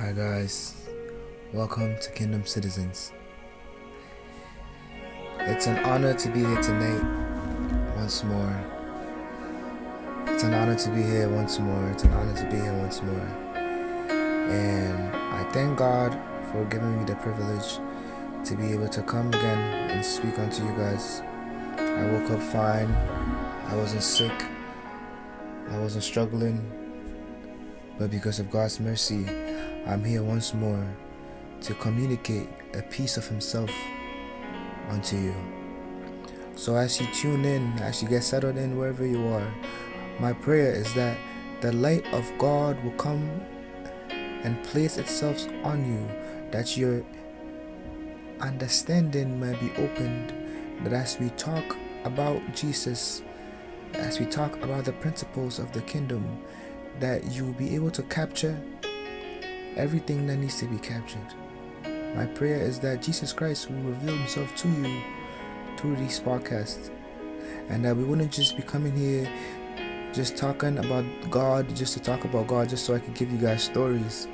Hi, guys. Welcome to Kingdom Citizens. It's an honor to be here tonight once more. It's an honor to be here once more. It's an honor to be here once more. And I thank God for giving me the privilege to be able to come again and speak unto you guys. I woke up fine. I wasn't sick. I wasn't struggling. But because of God's mercy, I'm here once more to communicate a piece of Himself unto you. So, as you tune in, as you get settled in wherever you are, my prayer is that the light of God will come and place itself on you, that your understanding might be opened, that as we talk about Jesus, as we talk about the principles of the kingdom, that you will be able to capture everything that needs to be captured. My prayer is that Jesus Christ will reveal himself to you through these podcasts and that we wouldn't just be coming here just talking about God just to talk about God just so I could give you guys stories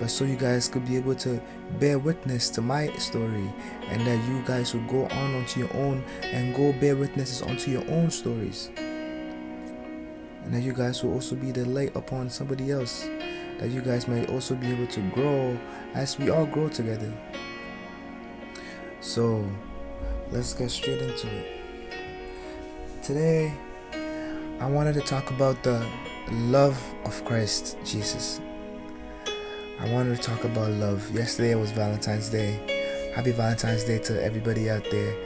but so you guys could be able to bear witness to my story and that you guys would go on onto your own and go bear witnesses onto your own stories and that you guys will also be the light upon somebody else that you guys may also be able to grow as we all grow together. So, let's get straight into it. Today, I wanted to talk about the love of Christ Jesus. I wanted to talk about love. Yesterday was Valentine's Day. Happy Valentine's Day to everybody out there.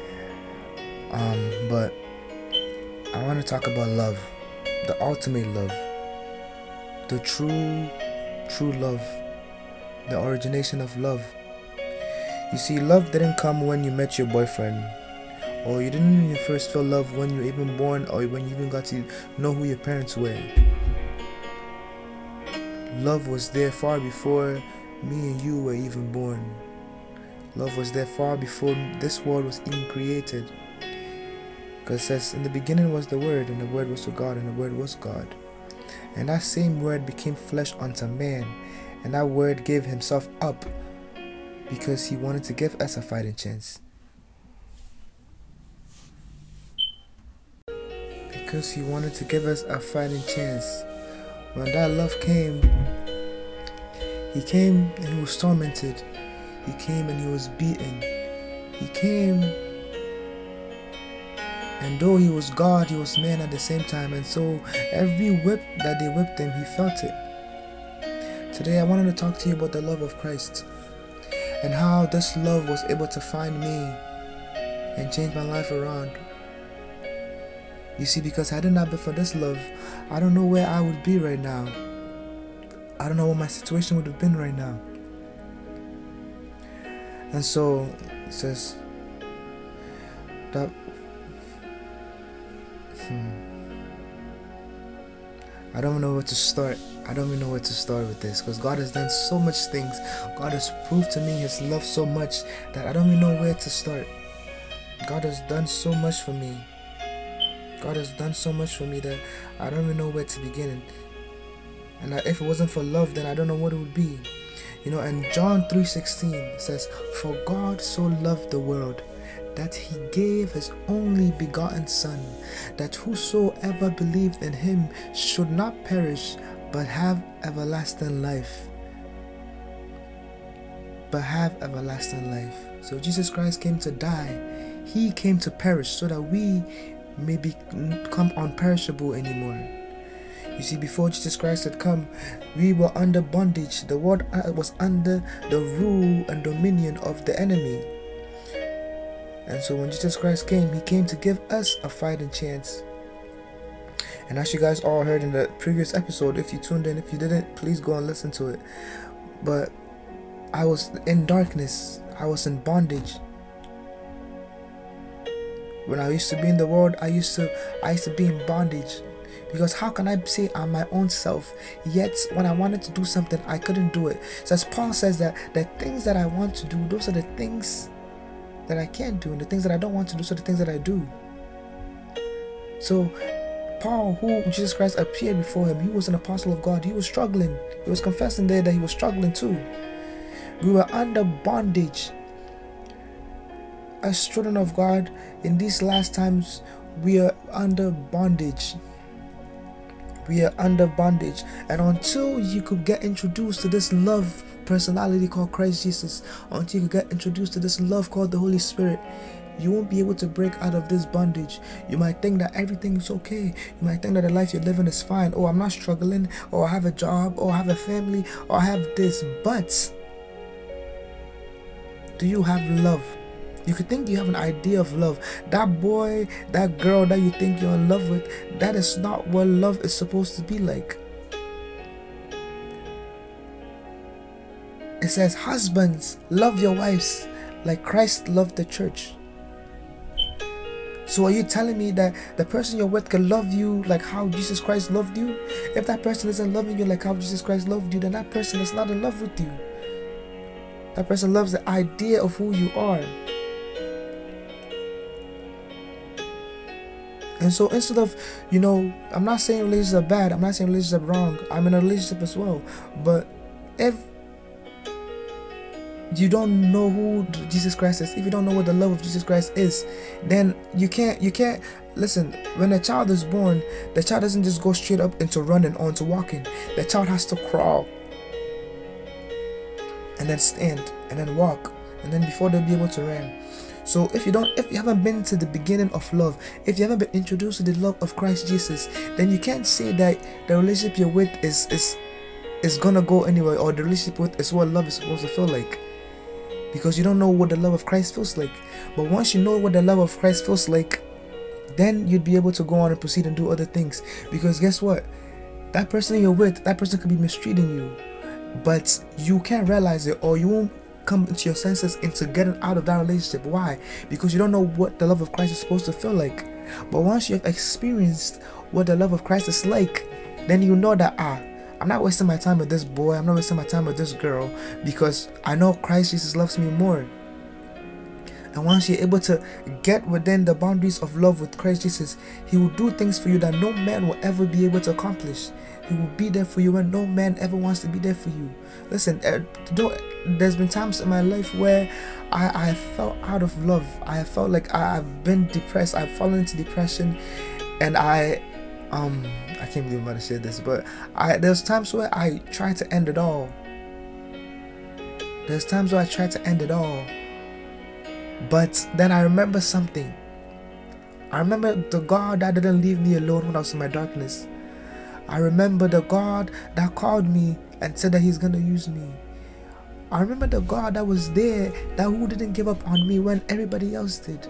Um, but I want to talk about love, the ultimate love, the true true love, the origination of love. You see, love didn't come when you met your boyfriend, or you didn't even first feel love when you were even born, or when you even got to know who your parents were. Love was there far before me and you were even born. Love was there far before this world was even created. Because it says, In the beginning was the Word, and the Word was with God, and the Word was God. And that same word became flesh unto man, and that word gave himself up because he wanted to give us a fighting chance. Because he wanted to give us a fighting chance. When that love came, he came and he was tormented. He came and he was beaten. He came and though he was God, he was man at the same time. And so every whip that they whipped him, he felt it. Today I wanted to talk to you about the love of Christ and how this love was able to find me and change my life around. You see, because had it not been for this love, I don't know where I would be right now. I don't know what my situation would have been right now. And so it says that I don't know where to start. I don't even know where to start with this because God has done so much things. God has proved to me His love so much that I don't even know where to start. God has done so much for me. God has done so much for me that I don't even know where to begin. And if it wasn't for love, then I don't know what it would be. You know, and John 3:16 says, "For God so loved the world." That he gave his only begotten Son, that whosoever believed in him should not perish, but have everlasting life. But have everlasting life. So Jesus Christ came to die. He came to perish so that we may become unperishable anymore. You see, before Jesus Christ had come, we were under bondage. The world uh, was under the rule and dominion of the enemy. And so when Jesus Christ came, he came to give us a fighting chance. And as you guys all heard in the previous episode, if you tuned in, if you didn't, please go and listen to it. But I was in darkness, I was in bondage. When I used to be in the world, I used to I used to be in bondage. Because how can I say I'm my own self, yet when I wanted to do something, I couldn't do it? So as Paul says that the things that I want to do, those are the things that I can't do, and the things that I don't want to do, so the things that I do. So Paul, who Jesus Christ appeared before him, he was an apostle of God. He was struggling. He was confessing there that he was struggling too. We were under bondage. As children of God, in these last times, we are under bondage. We are under bondage. And until you could get introduced to this love personality called Christ Jesus, until you get introduced to this love called the Holy Spirit, you won't be able to break out of this bondage. You might think that everything is okay. You might think that the life you're living is fine. Oh, I'm not struggling. Or oh, I have a job. Or oh, I have a family. Or oh, I have this. But do you have love? You could think you have an idea of love. That boy, that girl that you think you're in love with, that is not what love is supposed to be like. It says, Husbands, love your wives like Christ loved the church. So are you telling me that the person you're with can love you like how Jesus Christ loved you? If that person isn't loving you like how Jesus Christ loved you, then that person is not in love with you. That person loves the idea of who you are. And so instead of, you know, I'm not saying relationships are bad, I'm not saying relationships are wrong. I'm in a relationship as well. But if you don't know who Jesus Christ is, if you don't know what the love of Jesus Christ is, then you can't you can't listen, when a child is born, the child doesn't just go straight up into running or into walking. The child has to crawl and then stand and then walk and then before they'll be able to run. So if you don't if you haven't been to the beginning of love, if you haven't been introduced to the love of Christ Jesus, then you can't say that the relationship you're with is is is gonna go anywhere or the relationship with is what love is supposed to feel like because you don't know what the love of Christ feels like. But once you know what the love of Christ feels like, then you'd be able to go on and proceed and do other things. Because guess what? That person you're with, that person could be mistreating you, but you can't realize it or you won't come into your senses into getting out of that relationship. Why? Because you don't know what the love of Christ is supposed to feel like. But once you have experienced what the love of Christ is like, then you know that ah, I'm not wasting my time with this boy, I'm not wasting my time with this girl because I know Christ Jesus loves me more. And once you're able to get within the boundaries of love with Christ Jesus, He will do things for you that no man will ever be able to accomplish. He will be there for you when no man ever wants to be there for you. Listen, uh, there's been times in my life where I, I felt out of love. I felt like I've been depressed. I've fallen into depression, and I um I can't believe I'm about to say this, but I there's times where I try to end it all. There's times where I try to end it all. But then I remember something. I remember the God that didn't leave me alone when I was in my darkness. I remember the God that called me and said that He's gonna use me. I remember the God that was there that who didn't give up on me when everybody else did.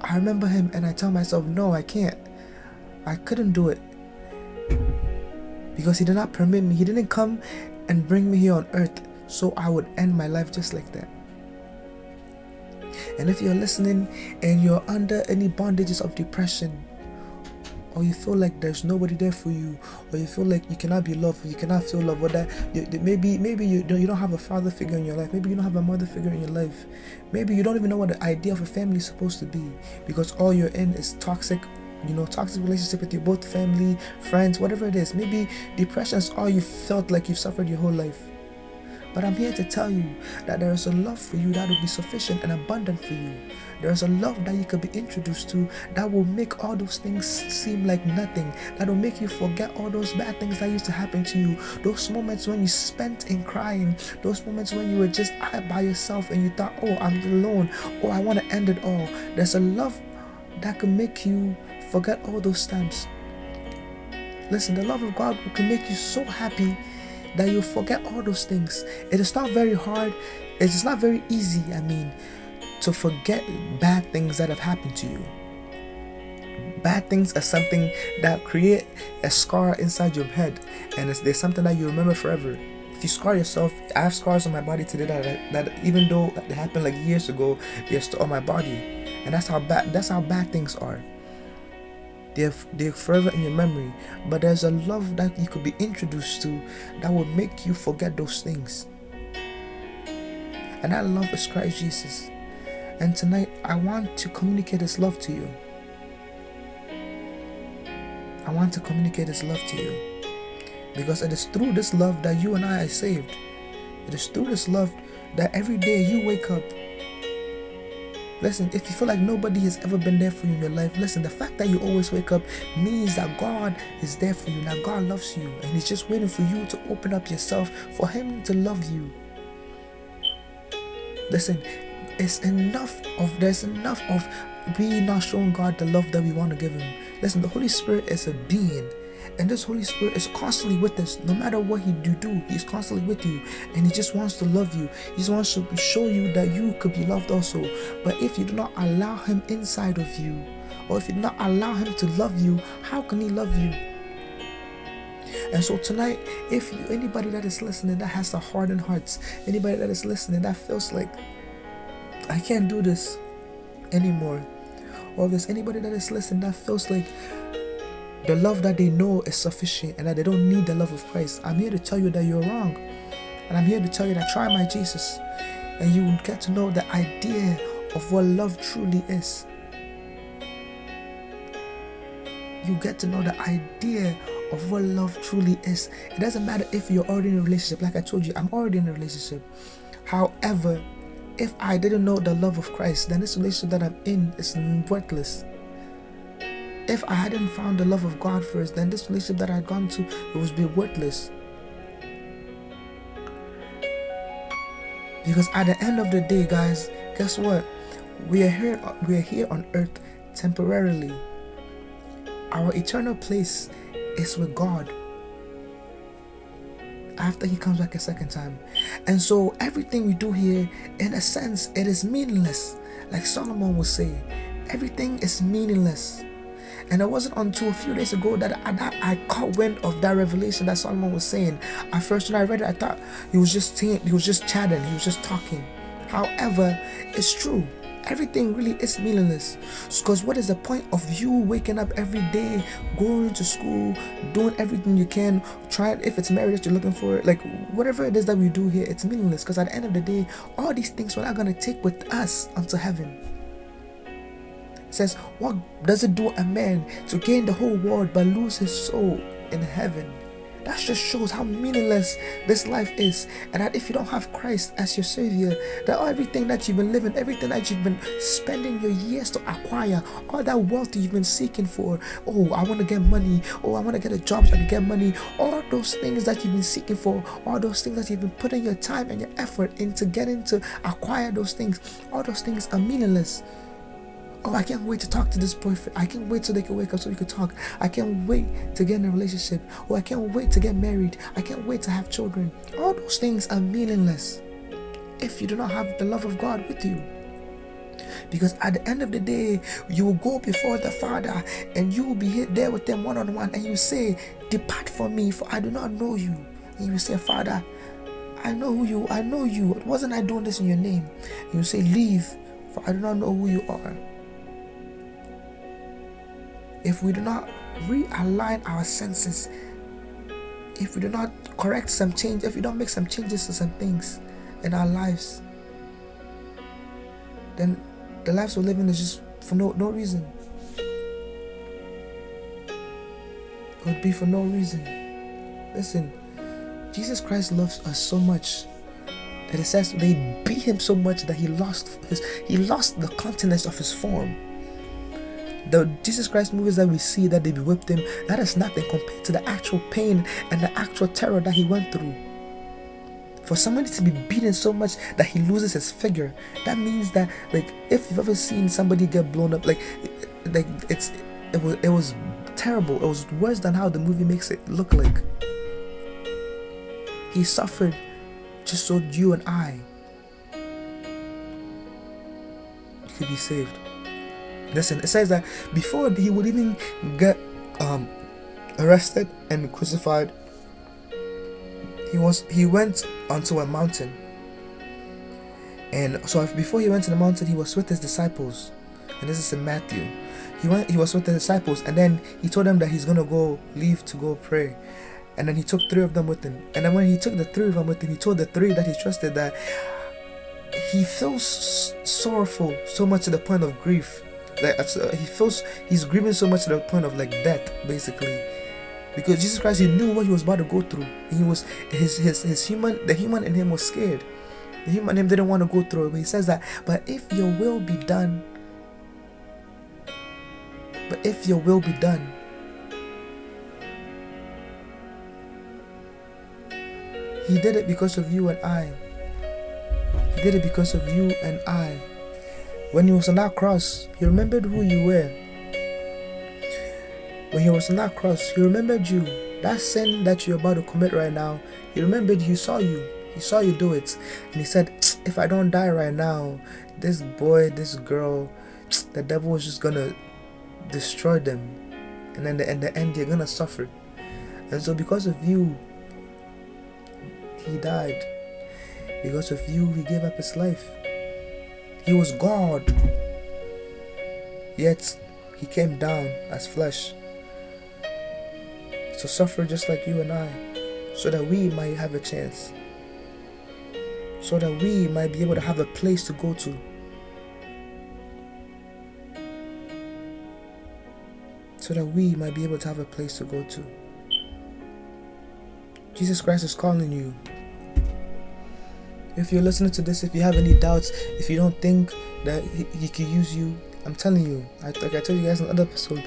I remember Him and I tell myself, no, I can't. I couldn't do it because He did not permit me. He didn't come and bring me here on earth so I would end my life just like that. And if you're listening and you're under any bondages of depression, or you feel like there's nobody there for you, or you feel like you cannot be loved, you cannot feel love, or that you, maybe maybe you don't, you don't have a father figure in your life, maybe you don't have a mother figure in your life, maybe you don't even know what the idea of a family is supposed to be because all you're in is toxic you know toxic relationship with your both family friends whatever it is. Maybe depression is all you felt like you've suffered your whole life. But i'm here to tell you that there is a love for you that will be sufficient and abundant for you. There is a love that you could be introduced to that will make all those things seem like nothing that will make you forget all those bad things that used to happen to you. Those moments when you spent in crying those moments when you were just out by yourself and you thought oh i'm alone. Oh i want to end it all. There's a love that can make you Forget all those times. Listen, the love of God can make you so happy that you forget all those things. It is not very hard, it is not very easy, I mean, to forget bad things that have happened to you. Bad things are something that create a scar inside your head, and it's, there's something that you remember forever. If you scar yourself, I have scars on my body today that, that even though they happened like years ago, they're still on my body, and that's how bad that's how bad things are. They're, they're forever in your memory. But there's a love that you could be introduced to that will make you forget those things. And that love is Christ Jesus. And tonight, I want to communicate this love to you. I want to communicate His love to you. Because it is through this love that you and I are saved. It is through this love that every day you wake up. Listen, if you feel like nobody has ever been there for you in your life, listen, the fact that you always wake up means that God is there for you, that God loves you, and He's just waiting for you to open up yourself for Him to love you. Listen, it's enough of there's enough of we not showing God the love that we want to give Him. Listen, the Holy Spirit is a being. And this Holy Spirit is constantly with us. No matter what He do, do He's constantly with you. And He just wants to love you. He just wants to show you that you could be loved also. But if you do not allow Him inside of you, or if you do not allow Him to love you, how can He love you? And so tonight, if you, anybody that is listening that has the hardened hearts, anybody that is listening that feels like I can't do this anymore, or if there's anybody that is listening that feels like the love that they know is sufficient and that they don't need the love of Christ, I'm here to tell you that you're wrong. And I'm here to tell you that try my Jesus, and you will get to know the idea of what love truly is. You get to know the idea of what love truly is. It doesn't matter if you're already in a relationship. Like I told you, I'm already in a relationship. However, if I didn't know the love of Christ, then this relationship that I'm in is worthless. If I hadn't found the love of God first, then this relationship that I'd gone to it would be worthless. Because at the end of the day, guys, guess what? We are here we are here on earth temporarily. Our eternal place is with God after he comes back a second time. And so everything we do here, in a sense, it is meaningless. Like Solomon would say, everything is meaningless. And it wasn't until a few days ago that I, that I caught wind of that revelation that Solomon was saying. At first, when I read it, I thought he was just saying, he was just chatting, he was just talking. However, it's true everything really is meaningless. Because what is the point of you waking up every day, going to school, doing everything you can, trying if it's marriage you're looking for, like whatever it is that we do here, it's meaningless. Because at the end of the day, all these things we're not gonna take with us unto heaven. Says, What does it do a man to gain the whole world but lose his soul in heaven? That just shows how meaningless this life is. And that if you don't have Christ as your Savior, that everything that you've been living, everything that you've been spending your years to acquire, all that wealth that you've been seeking for, oh, I want to get money, oh, I want to get a job so I can get money, all those things that you've been seeking for, all those things that you've been putting your time and your effort into getting to acquire those things, all those things are meaningless. Oh, I can't wait to talk to this boyfriend. I can't wait till they can wake up so we can talk. I can't wait to get in a relationship. Oh, I can't wait to get married. I can't wait to have children. All those things are meaningless if you do not have the love of God with you. Because at the end of the day, you will go before the Father and you will be there with them one on one and you say, Depart from me, for I do not know you. And you say, Father, I know who you I know you. Wasn't I doing this in your name? And you say, Leave, for I do not know who you are if we do not realign our senses, if we do not correct some change, if we don't make some changes to some things in our lives, then the lives we're living is just for no no reason. It would be for no reason. Listen, Jesus Christ loves us so much that it says they beat him so much that he lost his he lost the continence of his form the Jesus Christ movies that we see that they whipped him, that is nothing compared to the actual pain and the actual terror that he went through. For somebody to be beaten so much that he loses his figure, that means that like if you've ever seen somebody get blown up, like like it's it was it was terrible. It was worse than how the movie makes it look like. He suffered just so you and I could be saved. Listen, it says that before he would even get um, arrested and crucified, he was he went onto a mountain. And so before he went to the mountain, he was with his disciples. And this is in Matthew. He went he was with the disciples and then he told them that he's gonna go leave to go pray. And then he took three of them with him. And then when he took the three of them with him, he told the three that he trusted that he feels sorrowful so much to the point of grief like uh, he feels he's grieving so much to the point of like death, basically. Because Jesus Christ, he knew what he was about to go through. He was his his his human the human in him was scared. The human in him didn't want to go through it. But he says that, but if your will be done, but if your will be done, He did it because of you and I. He did it because of you and I. When he was on that cross, he remembered who you were. When he was on that cross, he remembered you. That sin that you're about to commit right now, he remembered he saw you. He saw you do it. And he said, If I don't die right now, this boy, this girl, the devil is just gonna destroy them. And then in the end, they're gonna suffer. And so, because of you, he died. Because of you, he gave up his life. He was God. Yet, he came down as flesh to suffer just like you and I, so that we might have a chance, so that we might be able to have a place to go to. So that we might be able to have a place to go to. Jesus Christ is calling you. If you're listening to this, if you have any doubts, if you don't think that he, he could use you, I'm telling you, I, like I told you guys in another episode,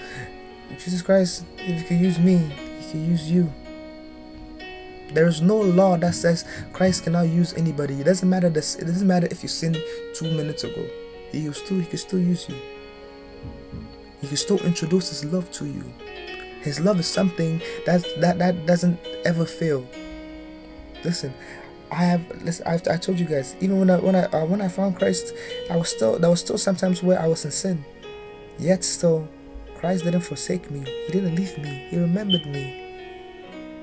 Jesus Christ, if he could use me, he can use you. There is no law that says Christ cannot use anybody. It doesn't matter this. It doesn't matter if you sinned two minutes ago. He will still. He can still use you. He can still introduce His love to you. His love is something that that that doesn't ever fail. Listen, I have listen. I've, I told you guys. Even when I when I uh, when I found Christ, I was still there was still sometimes where I was in sin. Yet still, Christ didn't forsake me. He didn't leave me. He remembered me.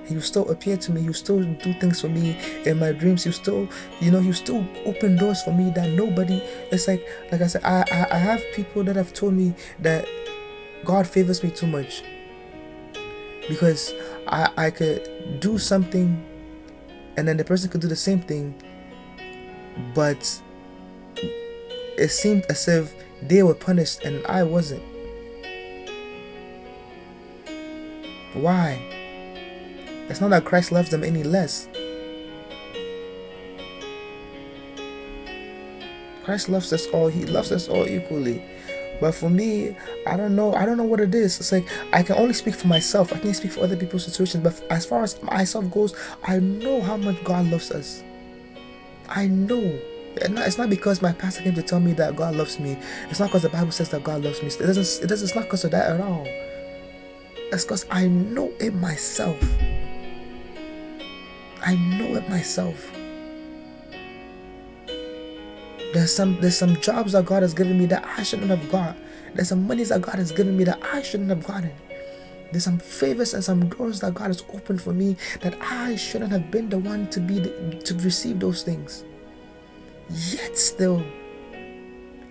He still appear to me. He still do things for me in my dreams. He still, you know, he still open doors for me that nobody. It's like, like I said, I, I, I have people that have told me that God favors me too much because I, I could do something and then the person could do the same thing, but it seemed as if they were punished and I wasn't. Why? It's not that Christ loves them any less. Christ loves us all. He loves us all equally. But for me, I don't know. I don't know what it is. It's like I can only speak for myself. I can't speak for other people's situations. But as far as myself goes, I know how much God loves us. I know. It's not because my pastor came to tell me that God loves me. It's not because the Bible says that God loves me. It doesn't. It doesn't. It's not because of that at all. It's because I know it myself. I know it myself. There's some there's some jobs that God has given me that I shouldn't have got. There's some monies that God has given me that I shouldn't have gotten. There's some favors and some doors that God has opened for me that I shouldn't have been the one to be the, to receive those things. Yet still,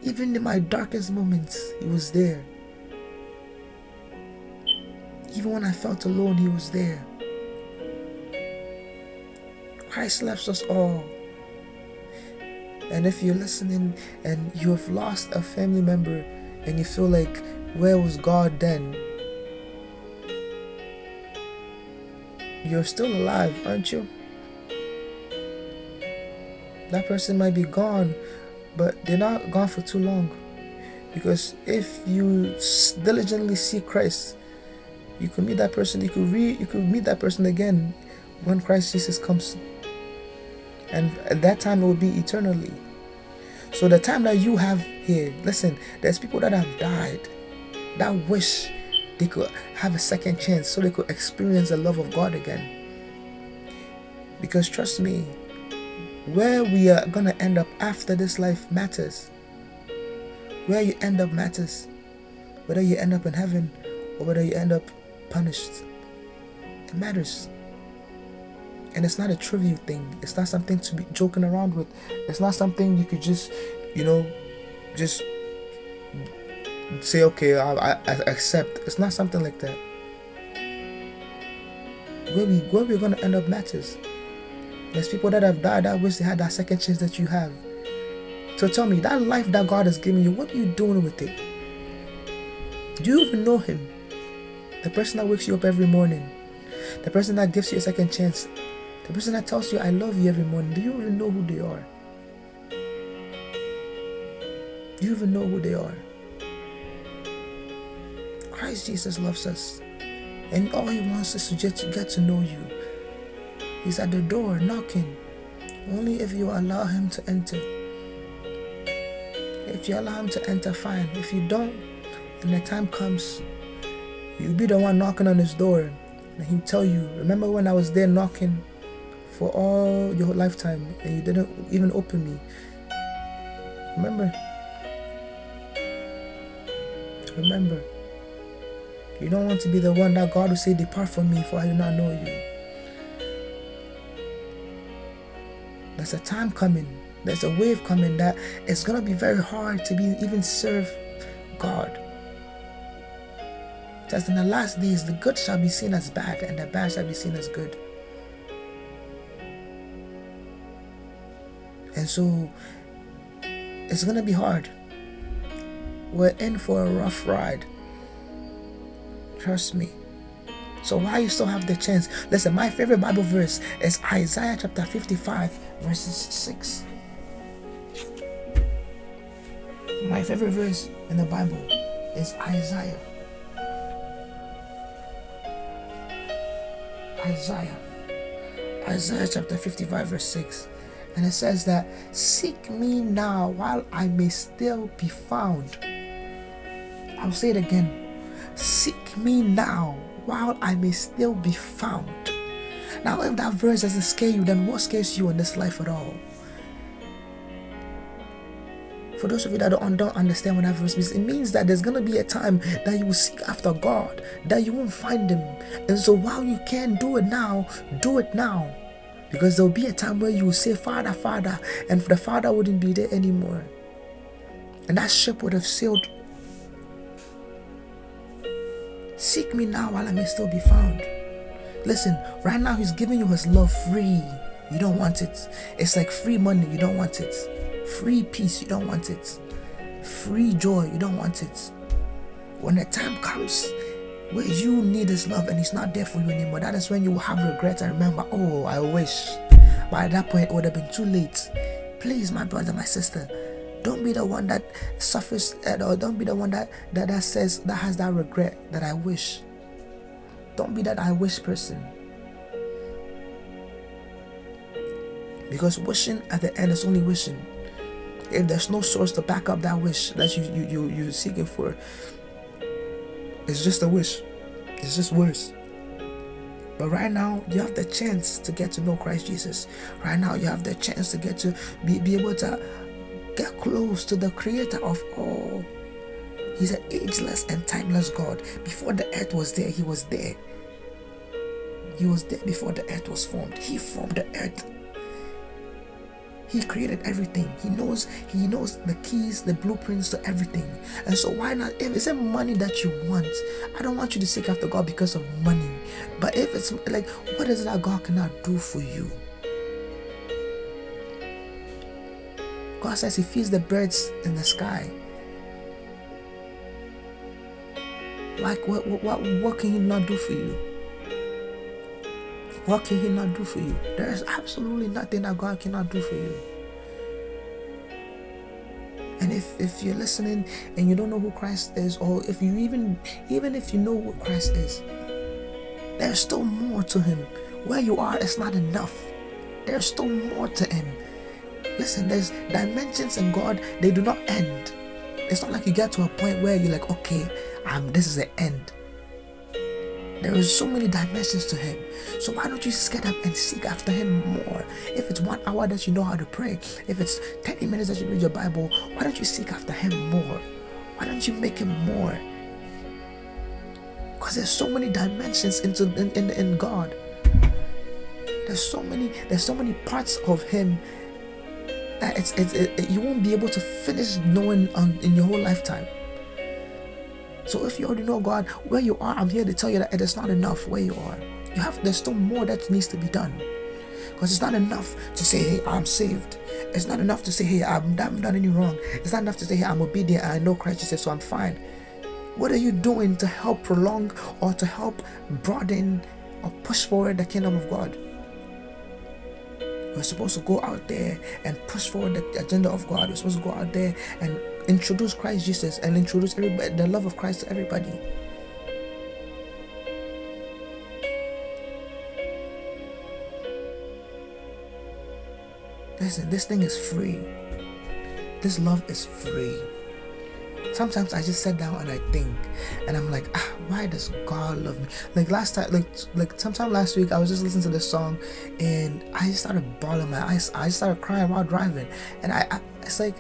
even in my darkest moments, He was there. Even when I felt alone, He was there. Christ loves us all. And if you're listening and you have lost a family member and you feel like, where was God then? You're still alive, aren't you? That person might be gone, but they're not gone for too long. Because if you diligently seek Christ, you could meet that person. You could re, you could meet that person again when Christ Jesus comes and at that time will be eternally. So the time that you have here, listen, there's people that have died that wish they could have a second chance so they could experience the love of God again. Because trust me, where we are gonna end up after this life matters. Where you end up matters. Whether you end up in heaven or whether you end up punished. It matters. And it's not a trivial thing. It's not something to be joking around with. It's not something you could just, you know, just say, okay, I, I, I accept. It's not something like that. Where we where we're gonna end up matters. There's people that have died that wish they had that second chance that you have. So tell me, that life that God has given you, what are you doing with it? Do you even know him? The person that wakes you up every morning, the person that gives you a second chance, the person that tells you, I love you every morning. Do you even know who they are? Do you even know who they are? Christ Jesus loves us. And all he wants is to just get to know you. He's at the door knocking. Only if you allow him to enter. If you allow him to enter, fine. If you don't, and the time comes, you'll be the one knocking on his door. And he'll tell you, Remember when I was there knocking for all your lifetime and you didn't even open me? Remember? Remember. You don't want to be the one that God will say, Depart from me, for I do not know you. There's a time coming, there's a wave coming that it's gonna be very hard to be even serve God. Just in the last days, the good shall be seen as bad, and the bad shall be seen as good. And so it's gonna be hard. We're in for a rough ride. Trust me. So while you still have the chance, listen, my favorite Bible verse is Isaiah chapter 55, verses 6. My favorite verse in the Bible is Isaiah. Isaiah. Isaiah chapter 55, verse 6. And it says that, Seek me now while I may still be found. I'll say it again. Seek me now while I may still be found. Now, if that verse doesn't scare you, then what scares you in this life at all? For those of you that don't, understand what that verse means, it means that there's going to be a time that you will seek after God, that you won't find Him. And so while you can do it now, do it now. Because there'll be a time where you will say, Father, Father, and the Father wouldn't be there anymore. And that ship would have sailed Seek me now while I may still be found. Listen, right now He's giving you His love free. You don't want it. It's like free money. You don't want it. Free peace. You don't want it. Free joy. You don't want it. When the time comes where you need His love and He's not there for you anymore, that is when you will have regrets and remember, oh, I wish. By that point, it would have been too late. Please, my brother, my sister, don't be the one that suffers, uh, or don't be the one that, that that says that has that regret that I wish. Don't be that I wish person. Because wishing at the end is only wishing. If there's no source to back up that wish that you you you you're seeking for, it's just a wish. It's just words. But right now, you have the chance to get to know Christ Jesus. Right now, you have the chance to get to be, be able to Get close to the creator of all. He's an ageless and timeless God. Before the earth was there, He was there. He was there before the earth was formed. He formed the earth. He created everything. He knows he knows the keys, the blueprints to everything. And so why not if it's money that you want, I don't want you to seek after God because of money. But if it's like what is it that God cannot do for you? God says He feeds the birds in the sky. Like, what what, what, what can He not do for you? What can He not do for you? There is absolutely nothing that God cannot do for you. And if, if you're listening and you don't know who Christ is, or if you even even if you know who Christ is, there's still more to him. Where you are is not enough. There's still more to him. Listen, there's dimensions in God, they do not end. It's not like you get to a point where you're like, okay, um, this is the end. There is so many dimensions to Him. So why don't you just get up and seek after Him more? If it's one hour that you know how to pray, if it's 30 minutes that you read your Bible, why don't you seek after Him more? Why don't you make Him more? Because there's so many dimensions into in, in, in God. There's so many, there's so many parts of Him that it's, it's it, you won't be able to finish knowing um, in your whole lifetime. So if you already know God where you are, I'm here to tell you that it is not enough where you are. You have there's still more that needs to be done. Because it's not enough to say, hey, I'm saved. It's not enough to say, hey, I haven't done any wrong. It's not enough to say, hey, I'm obedient. I know Christ Jesus, so I'm fine. What are you doing to help prolong or to help broaden or push forward the kingdom of God? We're supposed to go out there and push forward the agenda of God. We're supposed to go out there and introduce Christ Jesus and introduce the love of Christ to everybody. Listen, this thing is free. This love is free. Sometimes I just sit down and I think, and I'm like, ah, why does God love me? Like last time, like like sometime last week, I was just listening to this song, and I just started bawling my eyes. I started crying while driving, and I, I it's like,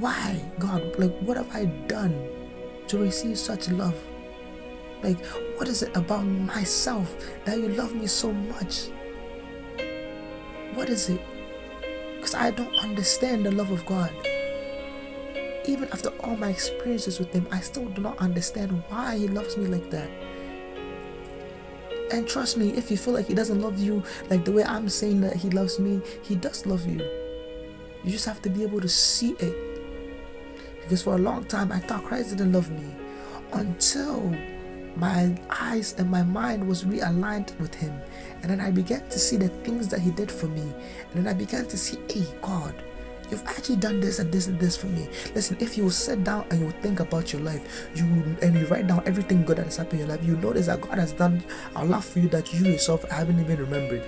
why God? Like, what have I done to receive such love? Like, what is it about myself that you love me so much? What is it? Because I don't understand the love of God. Even after all my experiences with Him, I still do not understand why He loves me like that. And trust me, if you feel like He doesn't love you like the way I'm saying that He loves me, He does love you. You just have to be able to see it. Because for a long time, I thought Christ didn't love me until my eyes and my mind was realigned with him. And then i began to see the things that he did for me. And then i began to see hey god you've actually done this and this and this for me. Listen if you sit down and you think about your life you and you write down everything good that has happened in your life you notice that god has done a lot for you that you yourself haven't even remembered.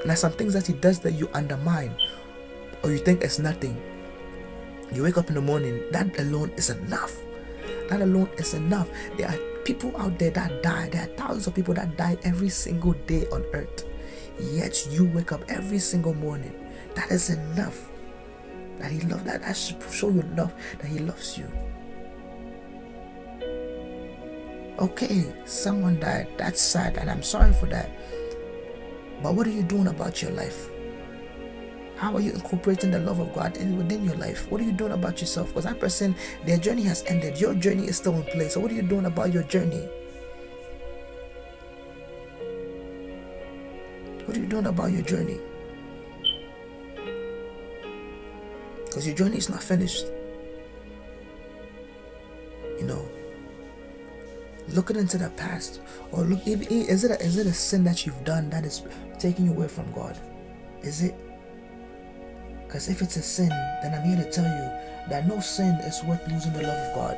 And there's some things that he does that you undermine or you think it's nothing you wake up in the morning that alone is enough that alone is enough there are people out there that die. There are thousands of people that die every single day on earth. Yet you wake up every single morning. That is enough. That He loves that. That should show you enough that He loves you. Okay, someone died. That's sad, and I'm sorry for that. But what are you doing about your life? How are you incorporating the love of God in within your life? What are you doing about yourself? Because that person, their journey has ended. Your journey is still in place. So what are you doing about your journey? What are you doing about your journey? Because your journey is not finished. You know, looking into the past, or look, is it a, is it a sin that you've done that is taking you away from God? Is it? Because if it's a sin, then I'm here to tell you that no sin is worth losing the love of God.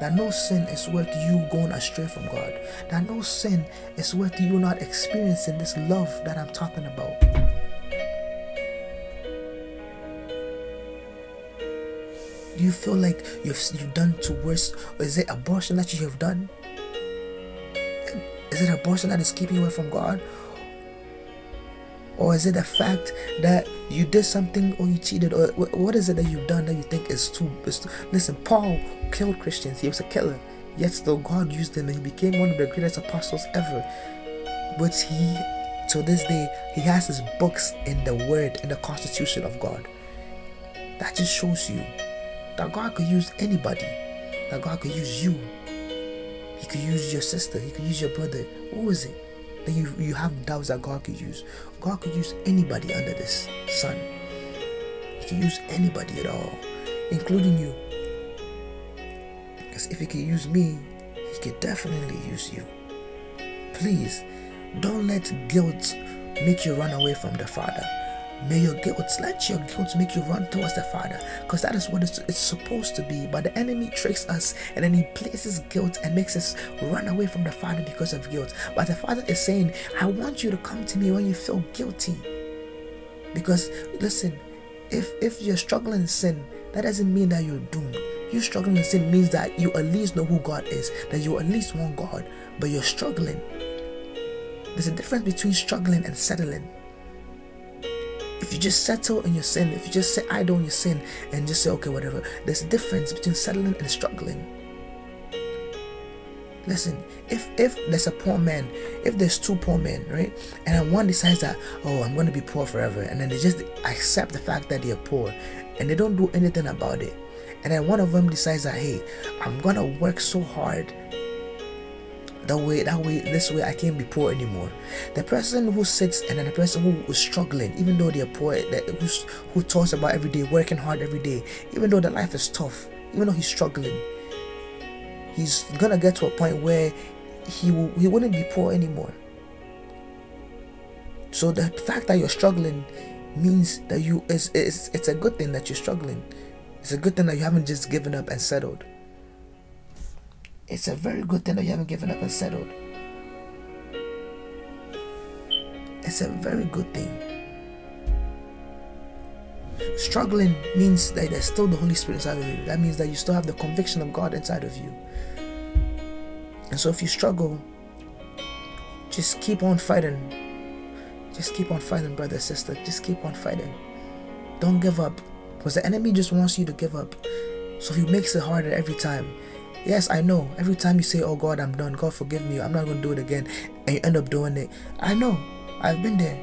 That no sin is worth you going astray from God. That no sin is worth you not experiencing this love that I'm talking about. Do you feel like you've you've done to worse? Or is it abortion that you have done? Is it abortion that is keeping you away from God? Or is it the fact that you did something or you cheated? Or what is it that you've done that you think is too, is too Listen, Paul killed Christians. He was a killer. Yet still God used him and he became one of the greatest apostles ever. But he, to this day, he has his books in the word, in the constitution of God. That just shows you that God could use anybody. That God could use you. He could use your sister. He could use your brother. Who is it? That you, you have doubts that God could use. God could use anybody under this sun. He could use anybody at all, including you. Because if He could use me, He could definitely use you. Please don't let guilt make you run away from the Father. May your guilt, let your guilt make you run towards the Father, because that is what it's, supposed to be. But the enemy tricks us and then he places guilt and makes us run away from the Father because of guilt. But the Father is saying, I want you to come to me when you feel guilty. Because listen, if if you're struggling in sin, that doesn't mean that you're doomed. You struggling in sin means that you at least know who God is, that you at least want God, but you're struggling. There's a difference between struggling and settling. If you just settle in your sin, if you just say idle in your sin and just say, okay, whatever, there's a difference between settling and struggling. Listen, if if there's a poor man, if there's two poor men, right, and one decides that, oh, I'm going to be poor forever, and then they just accept the fact that they're poor, and they don't do anything about it, and then one of them decides that, hey, I'm gonna work so hard that way that way this way i can't be poor anymore the person who sits and then the person who is struggling even though they're poor that who's, who talks about every day working hard every day even though the life is tough even though he's struggling he's gonna get to a point where he will, he wouldn't be poor anymore. So the fact that you're struggling means that you is it's it's a good thing that you're struggling. It's a good thing that you haven't just given up and settled. It's a very good thing that you haven't given up and settled. It's a very good thing. Struggling means that there's still the Holy Spirit inside of you. That means that you still have the conviction of God inside of you. And so if you struggle, just keep on fighting just keep on fighting, brother, sister. Just keep on fighting. Don't give up. Because the enemy just wants you to give up. So he makes it harder every time. Yes, I know. Every time you say, Oh God, I'm done. God, forgive me. I'm not going to do it again. And you end up doing it. I know. I've been there.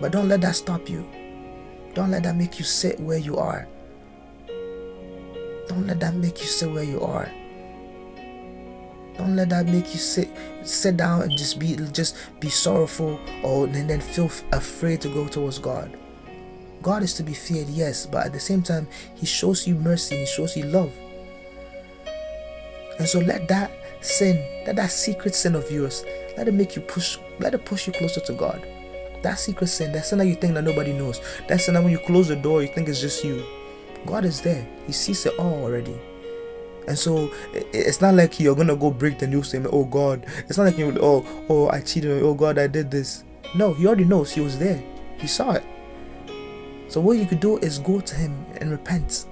But don't let that stop you. Don't let that make you sit where you are. Don't let that make you sit where you are. Don't let that make you sit sit down and just be just be sorrowful or and then feel afraid to go towards God. God is to be feared, yes, but at the same time, He shows you mercy, He shows you love. And so let that sin, let that secret sin of yours, let it make you push, let it push you closer to God. That secret sin, that sin that you think that nobody knows, that sin that when you close the door, you think it's just you. God is there. He sees it all already. And so it's not like you're gonna go break the news to him. "Oh God." It's not like you, "Oh, oh, I cheated." Oh God, I did this. No, He already knows. He was there. He saw it. So what you could do is go to Him and repent,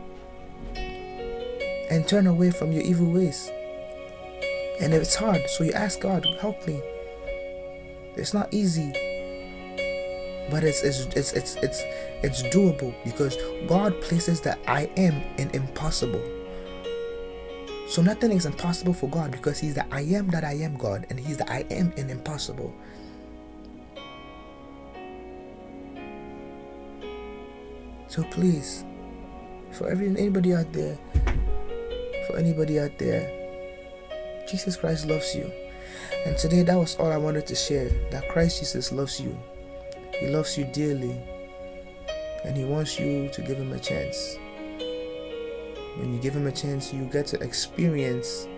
and turn away from your evil ways. And it's hard, so you ask God, "Help me." It's not easy, but it's it's it's it's it's, it's doable because God places that I am in impossible. So nothing is impossible for God because He's the I am that I am God and He's the I am in impossible. So please, for every anybody out there, for anybody out there, Jesus Christ loves you. And today that was all I wanted to share. That Christ Jesus loves you. He loves you dearly. And he wants you to give him a chance when you give him a chance, you get to experience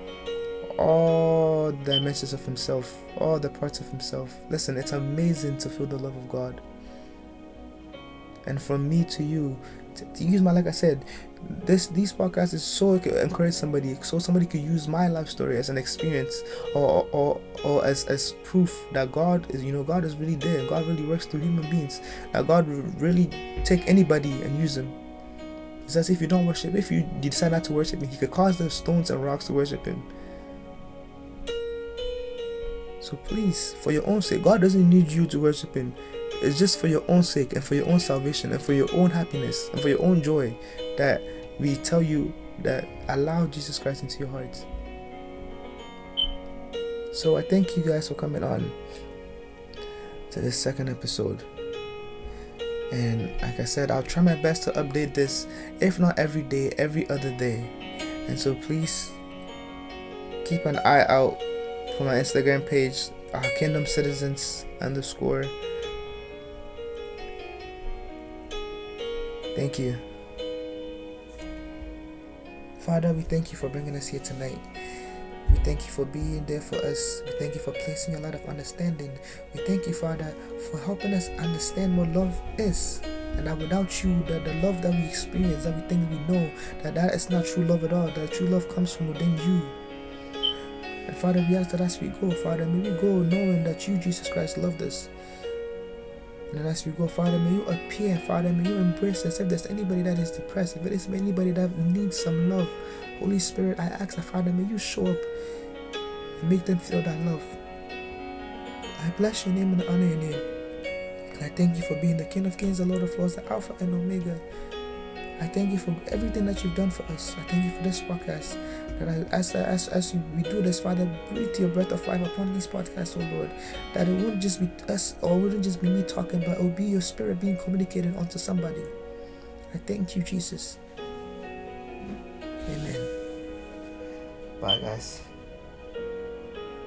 all the dimensions of himself, all the parts of himself. Listen, it's amazing to feel the love of God. And from me to you, to, use my like I said, this these podcasts is so it encourage somebody, so somebody could use my life story as an experience or or or as as proof that God is you know God is really there. God really works through human beings. That God really take anybody and use them. He says if you don't worship, if you decide not to worship him, he could cause the stones and rocks to worship him. So please, for your own sake, God doesn't need you to worship him. It's just for your own sake and for your own salvation and for your own happiness and for your own joy that we tell you that allow Jesus Christ into your heart. So I thank you guys for coming on to this second episode. And like I said, I'll try my best to update this, if not every day, every other day. And so please keep an eye out for my Instagram page, our Kingdom Citizens underscore. Thank you. Father, we thank you for bringing us here tonight. We thank you for being there for us. We thank you for placing a lot of understanding. We thank you, Father, for helping us understand what love is. And that without you, that the love that we experience, that we think we know, that that is not true love at all. That true love comes from within you. And Father, we ask that as we go, Father, may we go knowing that you, Jesus Christ, loved us. And as we go, Father, may you appear, Father, may you embrace us. If there's anybody that is depressed, if there's anybody that needs some love, Holy Spirit, I ask that, Father, may you show up and make them feel that love. I bless your name and honor your name. And I thank you for being the King of Kings, the Lord of Lords, the Alpha and Omega. I thank you for everything that you've done for us. I thank you for this podcast. That as, as, as we do this, Father, breathe your breath of life upon these podcasts, oh Lord. That it wouldn't just be us or it wouldn't just be me talking, but it will be your spirit being communicated onto somebody. I thank you, Jesus. Amen. Bye, guys.